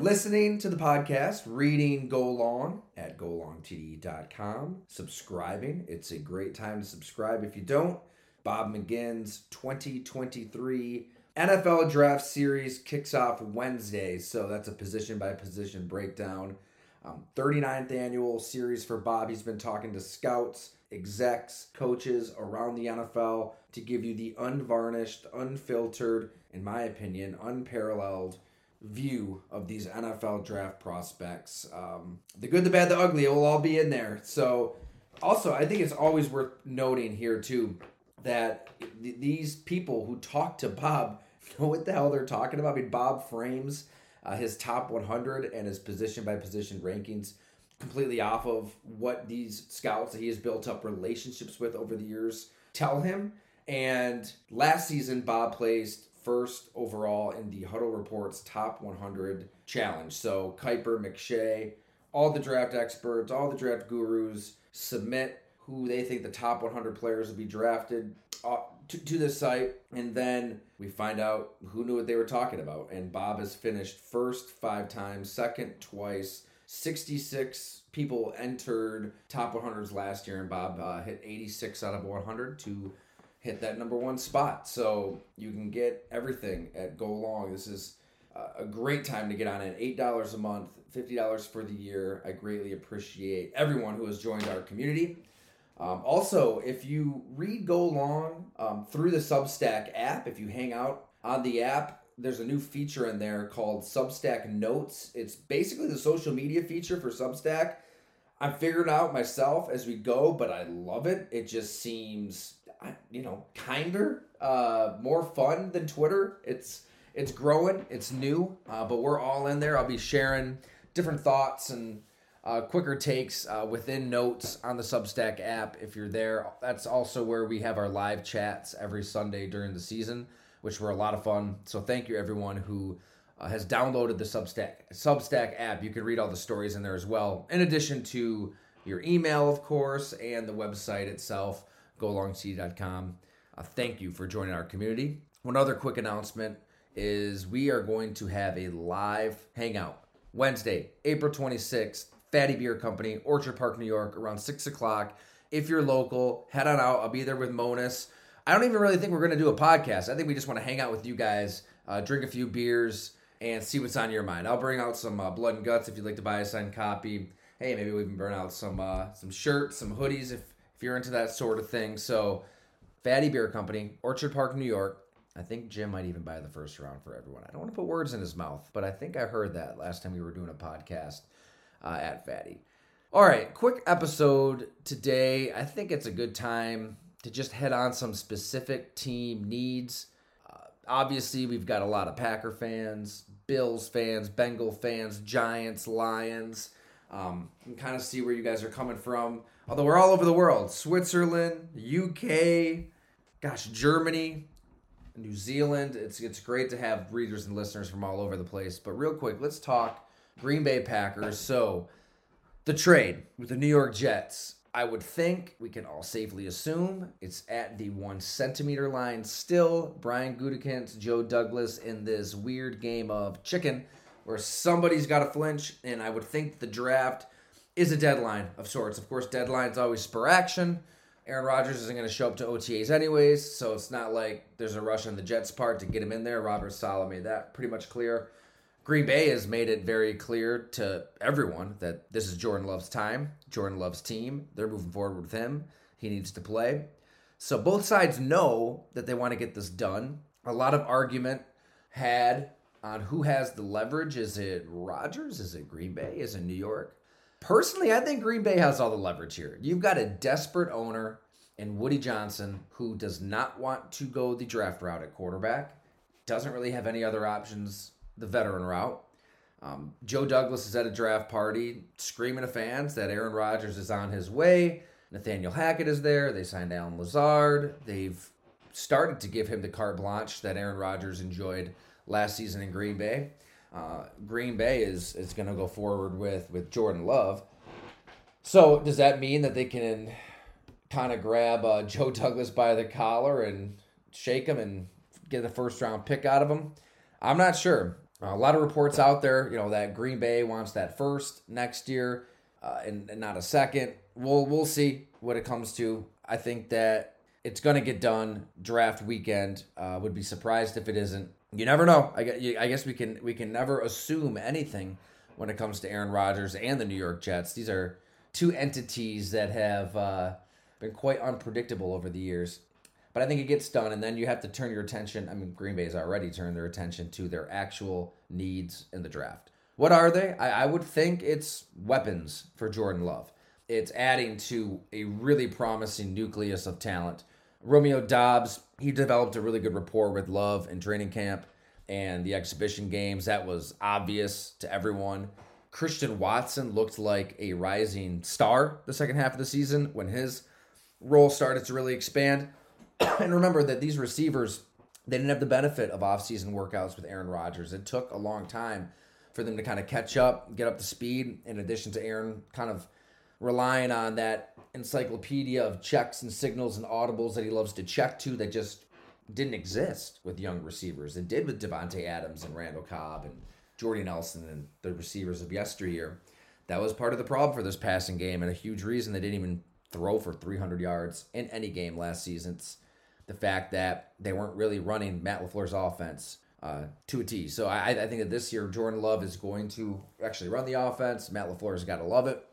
listening to the podcast, reading Go Long at golongtd.com, subscribing. It's a great time to subscribe. If you don't, Bob McGinn's 2023 NFL Draft Series kicks off Wednesday, so that's a position by position breakdown. Um, 39th annual series for Bob. He's been talking to scouts, execs, coaches around the NFL to give you the unvarnished, unfiltered, in my opinion, unparalleled view of these NFL draft prospects. Um, the good, the bad, the ugly, it will all be in there. So, also, I think it's always worth noting here, too, that th- these people who talk to Bob know what the hell they're talking about. I mean, Bob frames uh, his top 100 and his position by position rankings completely off of what these scouts that he has built up relationships with over the years tell him. And last season, Bob placed first overall in the Huddle Report's top 100 challenge. So Kiper, McShay, all the draft experts, all the draft gurus submit who they think the top 100 players will be drafted uh, to, to the site. And then we find out who knew what they were talking about. And Bob has finished first five times, second twice. 66 people entered top 100s last year, and Bob uh, hit 86 out of 100 to hit that number one spot. So you can get everything at Go Long. This is a great time to get on it. $8 a month, $50 for the year. I greatly appreciate everyone who has joined our community. Um, also, if you read Go Long um, through the Substack app, if you hang out on the app, there's a new feature in there called Substack Notes. It's basically the social media feature for Substack. I'm figuring out myself as we go, but I love it. It just seems, you know, kinder, uh, more fun than Twitter. It's it's growing, it's new, uh, but we're all in there. I'll be sharing different thoughts and uh, quicker takes uh, within notes on the Substack app. If you're there, that's also where we have our live chats every Sunday during the season, which were a lot of fun. So thank you everyone who uh, has downloaded the Substack Substack app. You can read all the stories in there as well, in addition to your email, of course, and the website itself, golongtd.com. Uh, thank you for joining our community. One other quick announcement is we are going to have a live hangout Wednesday, April 26th, Fattey Beer Company, Orchard Park, New York, around 6 o'clock. If you're local, head on out. I'll be there with Monos. I don't even really think we're going to do a podcast. I think we just want to hang out with you guys, uh, drink a few beers, and see what's on your mind. I'll bring out some uh, blood and guts if you'd like to buy a signed copy. Hey, maybe we can burn out some uh, some shirts, some hoodies if if you're into that sort of thing. So, Fattey Beer Company, Orchard Park, New York. I think Jim might even buy the first round for everyone. I don't want to put words in his mouth, but I think I heard that last time we were doing a podcast uh, at Fattey. All right, quick episode today. I think it's a good time to just head on some specific team needs. Uh, obviously, we've got a lot of Packer fans, Bills fans, Bengal fans, Giants, Lions. Um, and kind of see where you guys are coming from. Although we're all over the world Switzerland, UK, gosh, Germany, New Zealand. It's it's great to have readers and listeners from all over the place. But real quick, let's talk Green Bay Packers. So the trade with the New York Jets. I would think we can all safely assume it's at the one centimeter line still. Brian Gutekunst, Joe Douglas in this weird game of chicken where somebody's got to flinch, and I would think the draft is a deadline of sorts. Of course, deadlines always spur action. Aaron Rodgers isn't going to show up to OTAs anyways, so it's not like there's a rush on the Jets' part to get him in there. Robert Saleh made that pretty much clear. Green Bay has made it very clear to everyone that this is Jordan Love's time, Jordan Love's team. They're moving forward with him. He needs to play. So both sides know that they want to get this done. A lot of argument had on who has the leverage. Is it Rodgers? Is it Green Bay? Is it New York? Personally, I think Green Bay has all the leverage here. You've got a desperate owner in Woody Johnson who does not want to go the draft route at quarterback, doesn't really have any other options, the veteran route. Um, Joe Douglas is at a draft party screaming to fans that Aaron Rodgers is on his way. Nathaniel Hackett is there. They signed Allen Lazard. They've started to give him the carte blanche that Aaron Rodgers enjoyed last season in Green Bay. Uh, Green Bay is is going to go forward with with Jordan Love. So does that mean that they can kind of grab uh, Joe Douglas by the collar and shake him and get the first round pick out of him? I'm not sure. a lot of reports out there, you know, that Green Bay wants that first next year uh, and, and not a second. We'll we'll see what it comes to. I think that it's going to get done draft weekend. Uh, would be surprised if it isn't. You never know. I guess, we can we can never assume anything when it comes to Aaron Rodgers and the New York Jets. These are two entities that have uh, been quite unpredictable over the years. But I think it gets done, and then you have to turn your attention. I mean, Green Bay's already turned their attention to their actual needs in the draft. What are they? I, I would think it's weapons for Jordan Love. It's adding to a really promising nucleus of talent. Romeo Doubs, he developed a really good rapport with Love in training camp and the exhibition games. That was obvious to everyone. Christian Watson looked like a rising star the second half of the season when his role started to really expand. and remember that these receivers, they didn't have the benefit of offseason workouts with Aaron Rodgers. It took a long time for them to kind of catch up, get up to speed, in addition to Aaron kind of relying on that encyclopedia of checks and signals and audibles that he loves to check to that just didn't exist with young receivers. It did with Davante Adams and Randall Cobb and Jordy Nelson and the receivers of yesteryear. That was part of the problem for this passing game and a huge reason they didn't even throw for 300 yards in any game last season. It's the fact that they weren't really running Matt LaFleur's offense uh, to a T. So I, I think that this year Jordan Love is going to actually run the offense. Matt LaFleur's got to love it.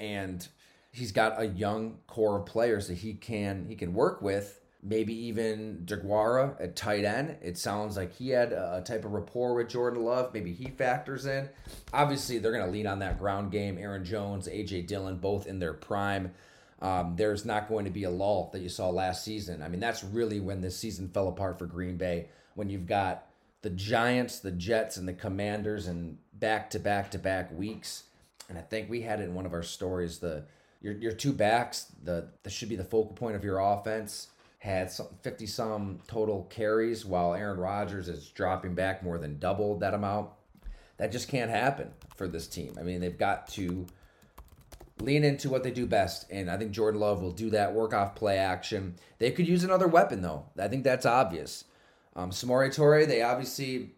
And he's got a young core of players that he can he can work with maybe even Deguara at tight end. It sounds like he had a type of rapport with Jordan Love. Maybe he factors in. Obviously, they're going to lean on that ground game. Aaron Jones, A.J. Dillon, both in their prime. Um, there's not going to be a lull that you saw last season. I mean, that's really when this season fell apart for Green Bay. When you've got the Giants, the Jets, and the Commanders, and back to back to back weeks. And I think we had it in one of our stories. The your your two backs, the that should be the focal point of your offense had some 50 some total carries while Aaron Rodgers is dropping back more than double that amount. That just can't happen for this team. I mean, they've got to lean into what they do best. And I think Jordan Love will do that, work off play action. They could use another weapon, though. I think that's obvious. Um, Samori Toure, they obviously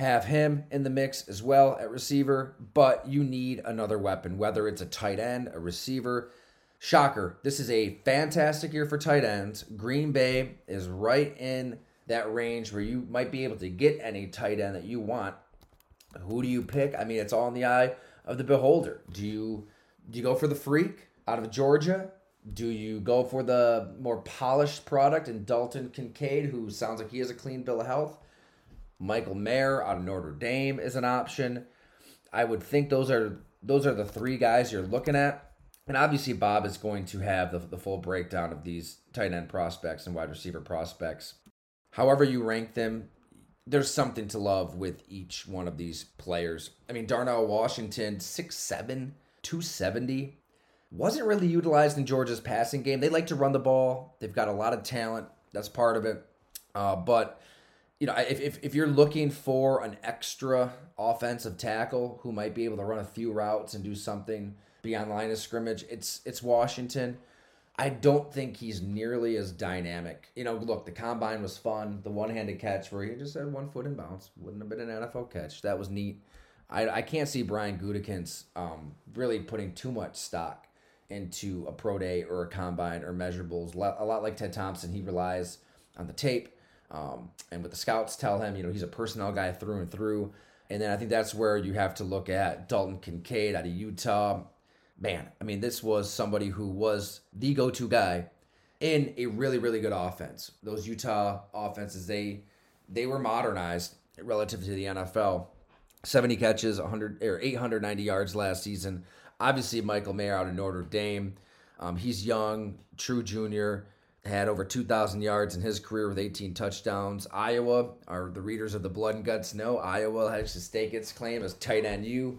have him in the mix as well at receiver, but you need another weapon, whether it's a tight end, a receiver. Shocker. This is a fantastic year for tight ends. Green Bay is right in that range where you might be able to get any tight end that you want. Who do you pick? I mean, it's all in the eye of the beholder. Do you do you go for the freak out of Georgia? Do you go for the more polished product in Dalton Kincaid, who sounds like he has a clean bill of health? Michael Mayer out of Notre Dame is an option. I would think those are those are the three guys you're looking at. And obviously, Bob is going to have the, the full breakdown of these tight end prospects and wide receiver prospects. However, you rank them, there's something to love with each one of these players. I mean, Darnell Washington, 6'7, 270, wasn't really utilized in Georgia's passing game. They like to run the ball, they've got a lot of talent. That's part of it. Uh, but, you know, if, if, if you're looking for an extra offensive tackle who might be able to run a few routes and do something beyond line of scrimmage. It's it's Washington. I don't think he's nearly as dynamic. You know, look, the combine was fun. The one-handed catch where he just had one foot in bounds wouldn't have been an NFL catch. That was neat. I, I can't see Brian Gutekunst um, really putting too much stock into a pro day or a combine or measurables. A lot like Ted Thompson, he relies on the tape. Um, and what the scouts tell him, you know, he's a personnel guy through and through. And then I think that's where you have to look at Dalton Kincaid out of Utah man, I mean, this was somebody who was the go to guy in a really, really good offense. Those Utah offenses, they they were modernized relative to the NFL. 70 catches, 100 or 890 yards last season. Obviously, Michael Mayer out of Notre Dame. Um, he's young, true junior, had over 2,000 yards in his career with 18 touchdowns. Iowa, are the readers of the Blood and Guts know, Iowa has to stake its claim as tight end U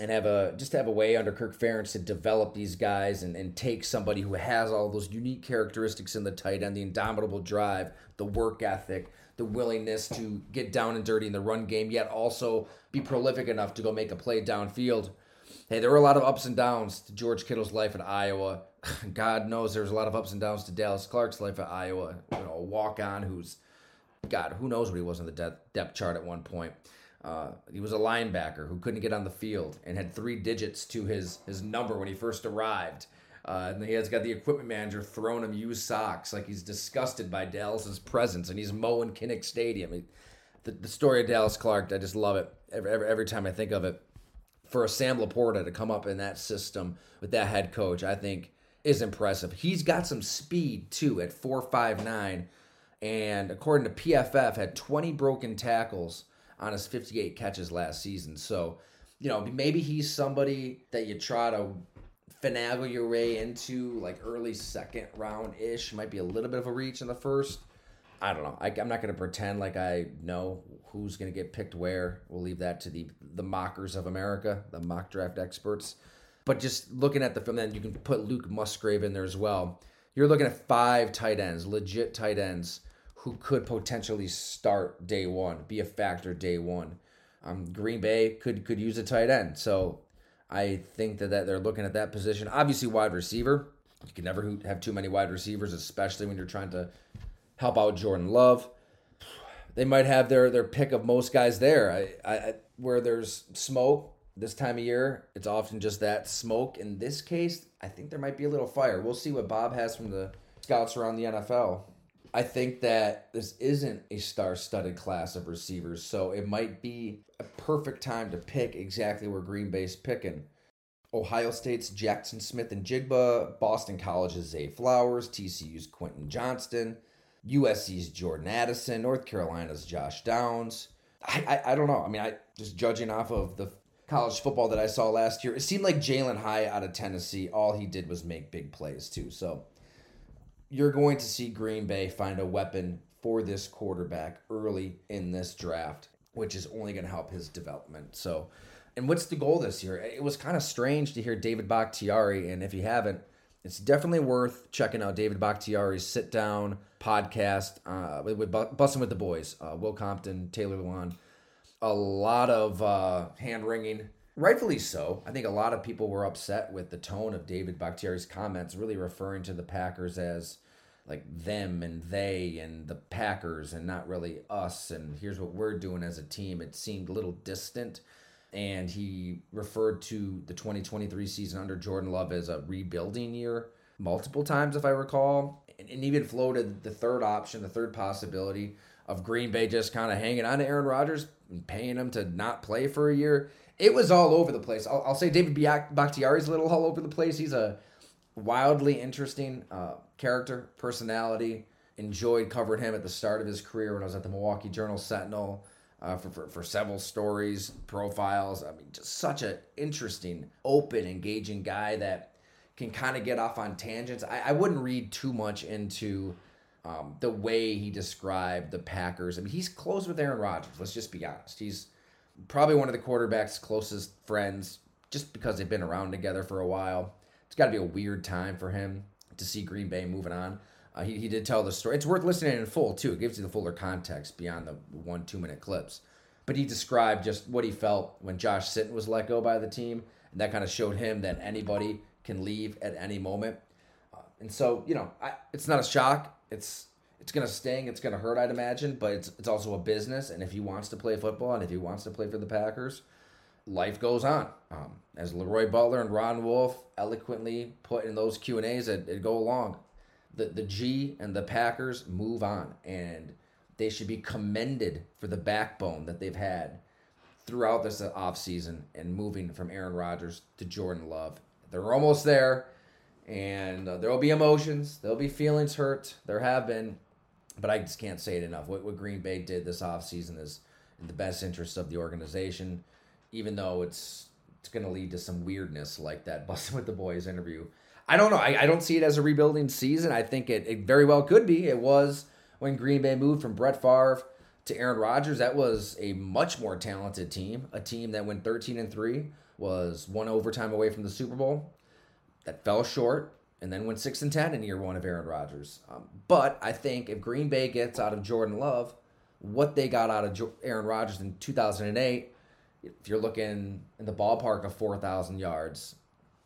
and have a just have a way under Kirk Ferentz to develop these guys and, and take somebody who has all those unique characteristics in the tight end, the indomitable drive, the work ethic, the willingness to get down and dirty in the run game, yet also be prolific enough to go make a play downfield. Hey, there were a lot of ups and downs to George Kittle's life in Iowa. God knows there's a lot of ups and downs to Dallas Clark's life at Iowa. You know, a walk on who's God, who knows what he was on the depth, depth chart at one point. Uh, he was a linebacker who couldn't get on the field and had three digits to his his number when he first arrived. Uh, and he has got the equipment manager throwing him used socks like he's disgusted by Dallas's presence, and he's mowing Kinnick Stadium. He, the, the story of Dallas Clark, I just love it every, every, every time I think of it. For a Sam LaPorta to come up in that system with that head coach, I think is impressive. He's got some speed too at 4.59, and according to PFF, had 20 broken tackles on his 58 catches last season. So, you know, maybe he's somebody that you try to finagle your way into like early second round ish. Might be a little bit of a reach in the first. I don't know. I, am not going to pretend like I know who's going to get picked where. We'll leave that to the the mockers of America, the mock draft experts. But just looking at the film, then you can put Luke Musgrave in there as well. You're looking at five tight ends, legit tight ends, who could potentially start day one, be a factor day one. Um, Green Bay could could use a tight end, so I think that, that they're looking at that position. Obviously, wide receiver. You can never have too many wide receivers, especially when you're trying to help out Jordan Love. They might have their their pick of most guys there. I, I, where there's smoke this time of year, it's often just that smoke. In this case, I think there might be a little fire. We'll see what Bob has from the scouts around the NFL. I think that this isn't a star-studded class of receivers, so it might be a perfect time to pick exactly where Green Bay's picking. Ohio State's Jaxon Smith-Njigba, Boston College's Zay Flowers, TCU's Quentin Johnston, USC's Jordan Addison, North Carolina's Josh Downs. I, I, I don't know. I mean, I just judging off of the college football that I saw last year, it seemed like Jalin Hyatt out of Tennessee, all he did was make big plays too. So you're going to see Green Bay find a weapon for this quarterback early in this draft, which is only going to help his development. So, and what's the goal this year? It was kind of strange to hear David Bakhtiari, and if you haven't, it's definitely worth checking out David Bakhtiari's sit down podcast uh, with, with with the Boys, uh, Will Compton, Taylor Lewan. A lot of uh, hand wringing, rightfully so. I think a lot of people were upset with the tone of David Bakhtiari's comments, really referring to the Packers as like them and they and the Packers and not really us. And here's what we're doing as a team. It seemed a little distant and he referred to the 2023 season under Jordan Love as a rebuilding year multiple times, if I recall, and, and even floated the third option, the third possibility of Green Bay just kind of hanging on to Aaron Rodgers and paying him to not play for a year. It was all over the place. I'll, I'll say David Bakhtiari's a little all over the place. He's a wildly interesting uh, character, personality. Enjoyed covering him at the start of his career when I was at the Milwaukee Journal Sentinel uh, for, for, for several stories, profiles. I mean, just such an interesting, open, engaging guy that can kind of get off on tangents. I, I wouldn't read too much into um, the way he described the Packers. I mean, he's close with Aaron Rodgers. Let's just be honest. He's probably one of the quarterback's closest friends just because they've been around together for a while. It's got to be a weird time for him to see Green Bay moving on. Uh, he, he did tell the story. It's worth listening in full, too. It gives you the fuller context beyond the one, two minute clips. But he described just what he felt when Josh Sitton was let go by the team. And that kind of showed him that anybody can leave at any moment. Uh, and so, you know, I, it's not a shock. It's it's to sting. It's to hurt, I'd imagine. But it's, it's also a business. And if he wants to play football and if he wants to play for the Packers, life goes on. Um, as Leroy Butler and Ron Wolf eloquently put in those Q and A's that, that go along, the, the G and the Packers move on, and they should be commended for the backbone that they've had throughout this offseason and moving from Aaron Rodgers to Jordan Love. They're almost there, and uh, there will be emotions, there'll be feelings hurt. There have been, but I just can't say it enough. What, what Green Bay did this offseason is in the best interest of the organization, even though it's it's going to lead to some weirdness like that Bussin' with the Boys interview I don't know. I, I don't see it as a rebuilding season. I think it, it very well could be. It was when Green Bay moved from Brett Favre to Aaron Rodgers. That was a much more talented team, a team that went 13 and 3, was one overtime away from the Super Bowl, that fell short, and then went 6 and 10 in year one of Aaron Rodgers. Um, but I think if Green Bay gets out of Jordan Love what they got out of jo- Aaron Rodgers in 2008, if you're looking in the ballpark of 4,000 yards,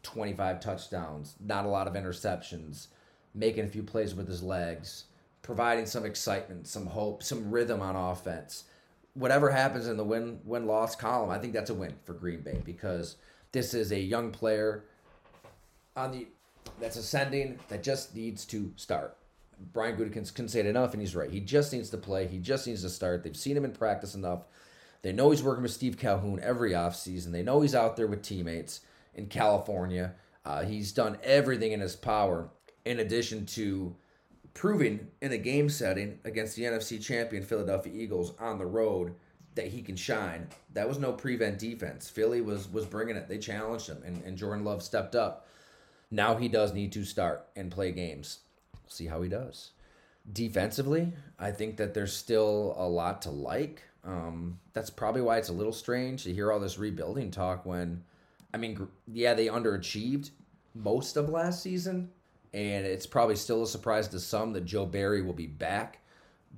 25 touchdowns, not a lot of interceptions, making a few plays with his legs, providing some excitement, some hope, some rhythm on offense. whatever happens in the win win loss column, I think that's a win for Green Bay because this is a young player on the that's ascending that just needs to start. Brian Gutekunst can say it enough, and he's right. He just needs to play. He just needs to start. They've seen him in practice enough. They know he's working with Steve Calhoun every offseason. They know he's out there with teammates in California. Uh, he's done everything in his power, in addition to proving in a game setting against the NFC champion Philadelphia Eagles on the road that he can shine. That was no prevent defense. Philly was was bringing it. They challenged him, and, and Jordan Love stepped up. Now he does need to start and play games. see how he does. Defensively, I think that there's still a lot to like. Um, that's probably why it's a little strange to hear all this rebuilding talk when, I mean, yeah, they underachieved most of last season, and it's probably still a surprise to some that Joe Barry will be back.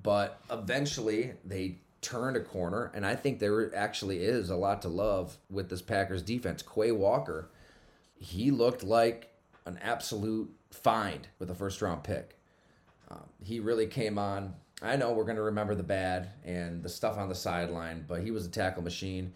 But eventually, they turned a corner, and I think there actually is a lot to love with this Packers defense. Quay Walker, he looked like an absolute find with a first round pick. Um, he really came on. I know we're going to remember the bad and the stuff on the sideline, but he was a tackle machine,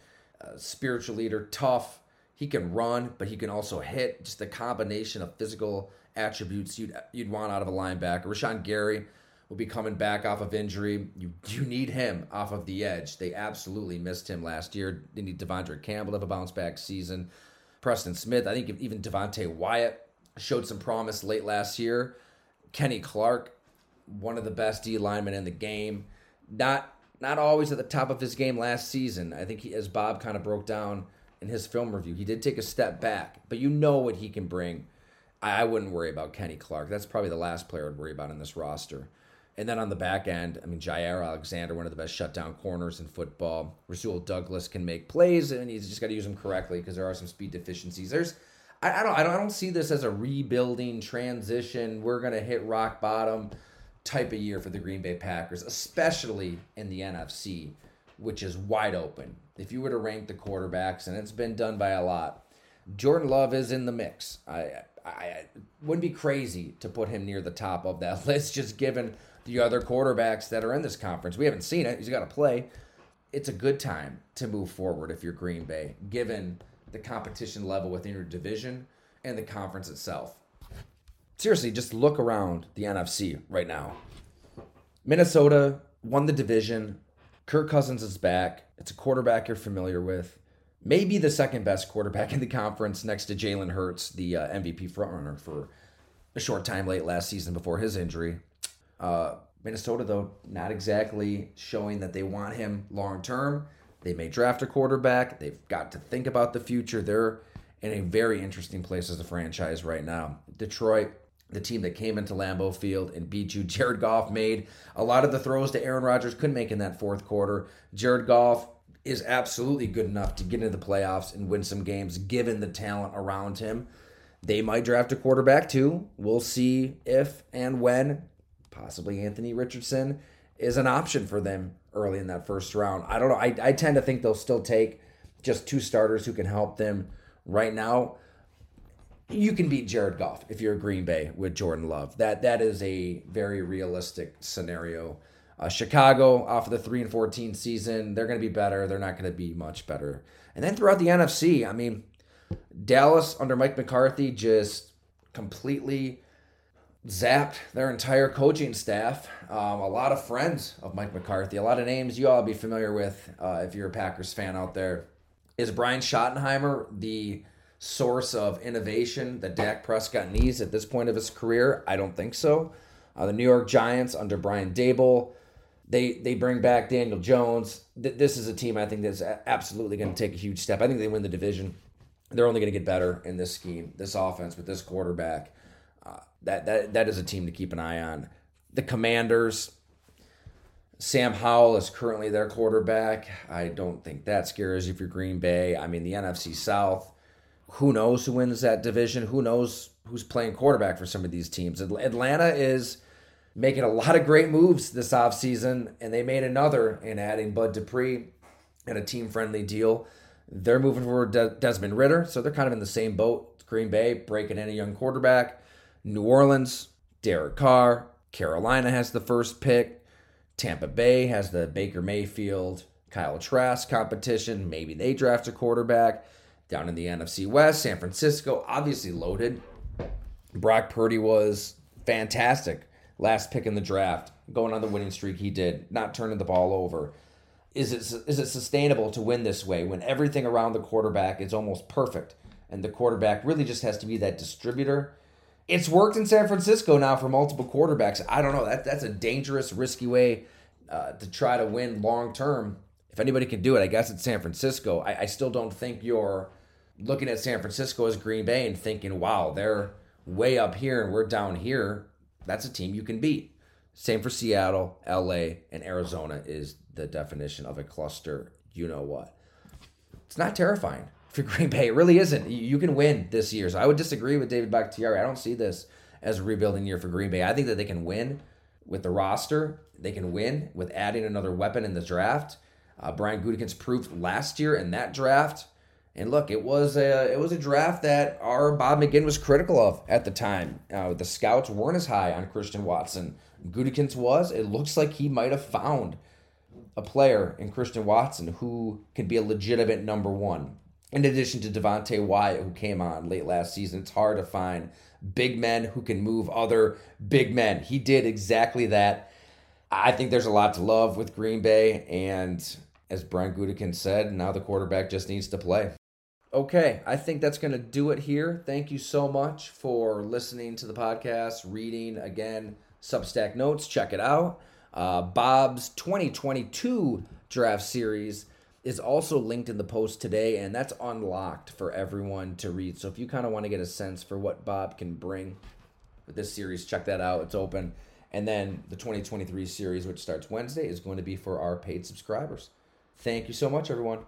spiritual leader, tough. He can run, but he can also hit. Just the combination of physical attributes you'd you'd want out of a linebacker. Rashan Gary will be coming back off of injury. You you need him off of the edge. They absolutely missed him last year. They need De'Vondre Campbell to have a bounce back season. Preston Smith. I think even Devonte Wyatt showed some promise late last year. Kenny Clark, one of the best D linemen in the game. Not not always at the top of his game last season. I think he, as Bob kind of broke down in his film review, he did take a step back, but you know what he can bring I wouldn't worry about Kenny Clark. That's probably the last player I'd worry about in this roster. And then on the back end, I mean, Jaire Alexander, one of the best shutdown corners in football. Rasul Douglas can make plays, and he's just got to use them correctly because there are some speed deficiencies. There's, I, I, don't, I don't, I don't see this as a rebuilding transition. We're gonna hit rock bottom type of year for the Green Bay Packers, especially in the NFC, which is wide open. If you were to rank the quarterbacks, and it's been done by a lot, Jordan Love is in the mix. I I wouldn't be crazy to put him near the top of that list, just given the other quarterbacks that are in this conference. We haven't seen it. He's got to play. It's a good time to move forward if you're Green Bay, given the competition level within your division and the conference itself. Seriously, just look around the NFC right now. Minnesota won the division. Kirk Cousins is back. It's a quarterback you're familiar with maybe the second best quarterback in the conference next to Jalen Hurts, the uh, MVP frontrunner for a short time late last season before his injury. Uh, Minnesota, though, not exactly showing that they want him long term. They may draft a quarterback. They've got to think about the future. They're in a very interesting place as a franchise right now. Detroit, the team that came into Lambeau Field and beat you. Jared Goff made a lot of the throws to Aaron Rodgers couldn't make in that fourth quarter. Jared Goff is absolutely good enough to get into the playoffs and win some games given the talent around him. They might draft a quarterback too. We'll see if and when possibly Anthony Richardson is an option for them early in that first round. I don't know. I, I tend to think they'll still take just two starters who can help them right now. You can beat Jared Goff if you're Green Bay with Jordan Love. That that is a very realistic scenario uh, Chicago off of the three and fourteen season, they're going to be better. They're not going to be much better. And then throughout the NFC, I mean, Dallas under Mike McCarthy just completely zapped their entire coaching staff. Um, a lot of friends of Mike McCarthy, a lot of names you all be familiar with uh, if you're a Packers fan out there. Is Brian Schottenheimer the source of innovation that Dak Prescott needs at this point of his career? I don't think so. Uh, the New York Giants under Brian Daboll, they they bring back Daniel Jones. Th- this is a team I think that's absolutely going to take a huge step. I think they win the division. They're only going to get better in this scheme, this offense with this quarterback. That that that is a team to keep an eye on. The Commanders. Sam Howell is currently their quarterback. I don't think that scares you if you're Green Bay. I mean, the NFC South. Who knows who wins that division? Who knows who's playing quarterback for some of these teams? Atlanta is making a lot of great moves this offseason, and they made another in adding Bud Dupree and a team friendly deal. They're moving for De- Desmond Ridder, so they're kind of in the same boat. Green Bay breaking in a young quarterback. New Orleans, Derek Carr. Carolina has the first pick. Tampa Bay has the Baker Mayfield, Kyle Trask competition. Maybe they draft a quarterback. Down in the NFC West, San Francisco, obviously loaded. Brock Purdy was fantastic. Last pick in the draft, going on the winning streak he did, not turning the ball over. Is it is it sustainable to win this way when everything around the quarterback is almost perfect and the quarterback really just has to be that distributor? It's worked in San Francisco now for multiple quarterbacks. I don't know. That that's a dangerous, risky way uh, to try to win long term. If anybody can do it, I guess it's San Francisco. I, I still don't think you're looking at San Francisco as Green Bay and thinking, "Wow, they're way up here and we're down here." That's a team you can beat. Same for Seattle, LA, and Arizona is the definition of a cluster. You know what? It's not terrifying for Green Bay. It really isn't. You can win this year. So I would disagree with David Bakhtiari. I don't see this as a rebuilding year for Green Bay. I think that they can win with the roster. They can win with adding another weapon in the draft. Uh, Brian Gutekunst proved last year in that draft. And look, it was a it was a draft that our Bob McGinn was critical of at the time. Uh, the scouts weren't as high on Christian Watson. Gutekunst was. It looks like he might have found a player in Christian Watson who could be a legitimate number one. In addition to Devonte Wyatt, who came on late last season, it's hard to find big men who can move other big men. He did exactly that. I think there's a lot to love with Green Bay, and as Brian Gutekunst said, now the quarterback just needs to play. Okay, I think that's going to do it here. Thank you so much for listening to the podcast, reading again Substack notes. Check it out. Uh, Bob's 2022 draft series is also linked in the post today, and that's unlocked for everyone to read. So if you kind of want to get a sense for what Bob can bring with this series, check that out. It's open. And then the 2023 series, which starts Wednesday, is going to be for our paid subscribers. Thank you so much, everyone.